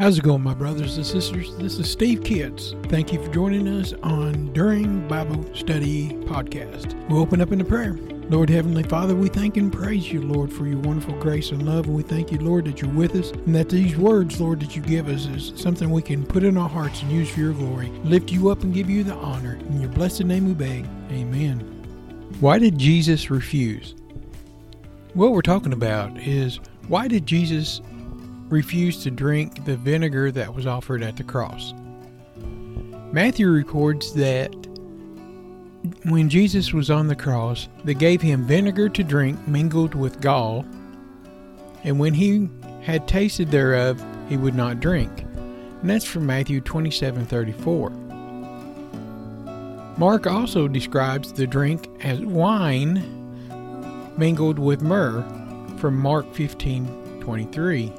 How's it going, my brothers and sisters? This is Steve Kitts. Thank you for joining us on During Bible Study Podcast. We'll open up in a prayer. Lord Heavenly Father, we thank and praise you, Lord, for your wonderful grace and love. And we thank you, Lord, that you're with us and that these words, Lord, that you give us is something we can put in our hearts and use for your glory. Lift you up and give you the honor. In your blessed name we beg. Amen. Why did Jesus refuse? What we're talking about is why did Jesus refused to drink the vinegar that was offered at the cross. Matthew records that when Jesus was on the cross, they gave him vinegar to drink mingled with gall, and when he had tasted thereof, he would not drink. And that's from Matthew 27:34. Mark also describes the drink as wine mingled with myrrh from Mark 15:23.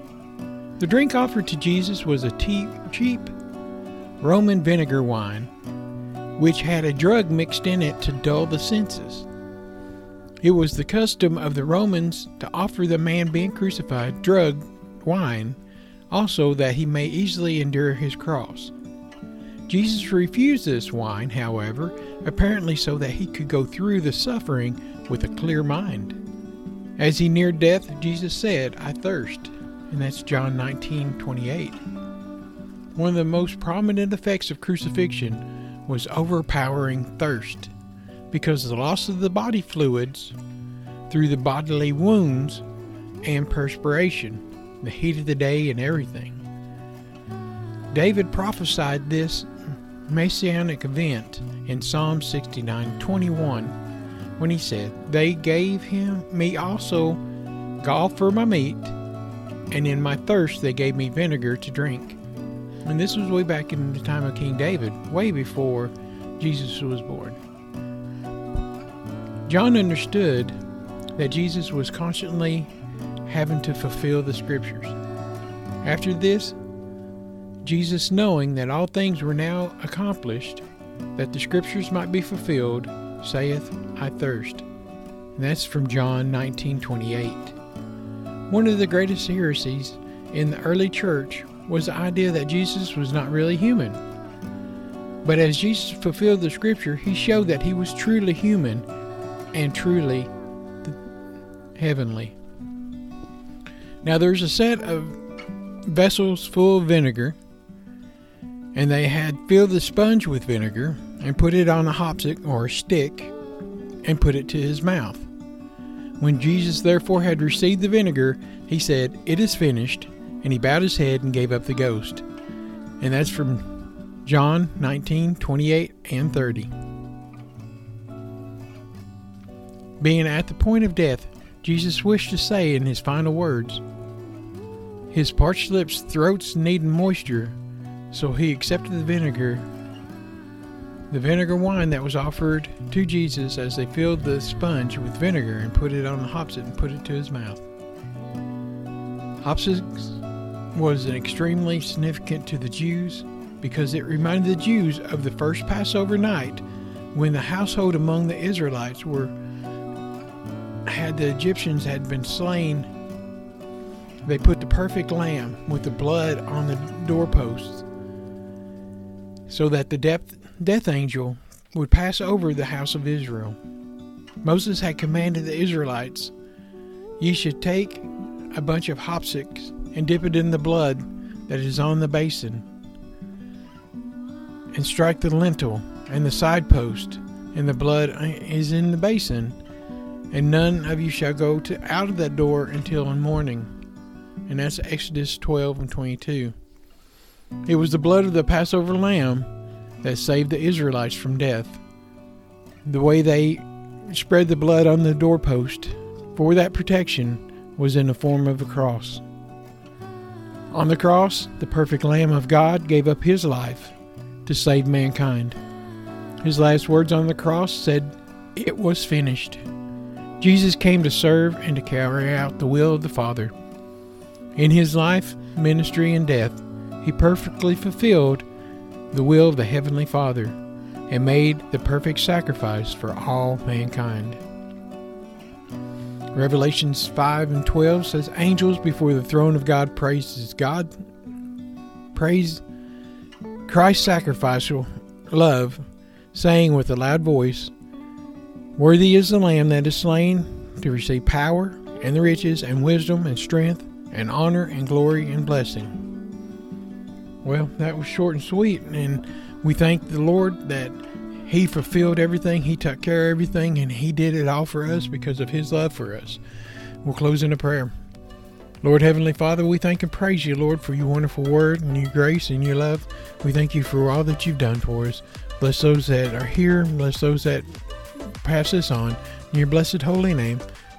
The drink offered to Jesus was a cheap Roman vinegar wine, which had a drug mixed in it to dull the senses. It was the custom of the Romans to offer the man being crucified drug wine, also that he may easily endure his cross. Jesus refused this wine, however, apparently so that he could go through the suffering with a clear mind. As he neared death, Jesus said, I thirst and that's John 19 28. One of the most prominent effects of crucifixion was overpowering thirst, because of the loss of the body fluids through the bodily wounds and perspiration, the heat of the day, and everything. David prophesied this messianic event in Psalm 69 21 when he said, They gave him me also gall for my meat and in my thirst they gave me vinegar to drink. And this was way back in the time of King David, way before Jesus was born. John understood that Jesus was constantly having to fulfill the scriptures. After this, Jesus, knowing that all things were now accomplished, that the scriptures might be fulfilled, saith, I thirst. And that's from John 19:28. One of the greatest heresies in the early church was the idea that Jesus was not really human. But as Jesus fulfilled the scripture, he showed that he was truly human and truly heavenly. Now there's a set of vessels full of vinegar, and they had filled the sponge with vinegar and put it on a hopstick or a stick and put it to his mouth. When Jesus therefore had received the vinegar, he said, It is finished, and he bowed his head and gave up the ghost. And that's from John 19, 28 and 30. Being at the point of death, Jesus wished to say in his final words, His parched lips' throats needed moisture, so he accepted the vinegar the vinegar wine that was offered to Jesus as they filled the sponge with vinegar and put it on the hopstick and put it to his mouth. Hopstick was extremely significant to the Jews because it reminded the Jews of the first Passover night when the household among the Israelites were had the Egyptians had been slain. They put the perfect lamb with the blood on the doorposts so that the depth death angel would pass over the house of Israel. Moses had commanded the Israelites, Ye should take a bunch of hopsicks and dip it in the blood that is on the basin, and strike the lintel and the side post, and the blood is in the basin, and none of you shall go to, out of that door until in morning. And that's Exodus 12 and 22. It was the blood of the Passover lamb that saved the Israelites from death. The way they spread the blood on the doorpost for that protection was in the form of a cross. On the cross, the perfect Lamb of God gave up his life to save mankind. His last words on the cross said, It was finished. Jesus came to serve and to carry out the will of the Father. In his life, ministry, and death, he perfectly fulfilled the will of the Heavenly Father and made the perfect sacrifice for all mankind. Revelations 5 and 12 says, Angels before the throne of God praises God. praise Christ's sacrificial love, saying with a loud voice, Worthy is the Lamb that is slain to receive power and the riches and wisdom and strength and honor and glory and blessing. Well, that was short and sweet, and we thank the Lord that He fulfilled everything, He took care of everything, and He did it all for us because of His love for us. We'll close in a prayer. Lord Heavenly Father, we thank and praise you, Lord, for your wonderful word and your grace and your love. We thank you for all that you've done for us. Bless those that are here, bless those that pass this on. In your blessed holy name,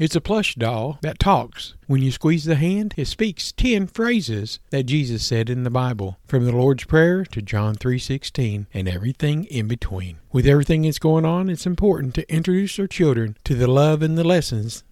It's a plush doll that talks. When you squeeze the hand, it speaks 10 phrases that Jesus said in the Bible, from the Lord's Prayer to John 3:16 and everything in between. With everything that's going on, it's important to introduce our children to the love and the lessons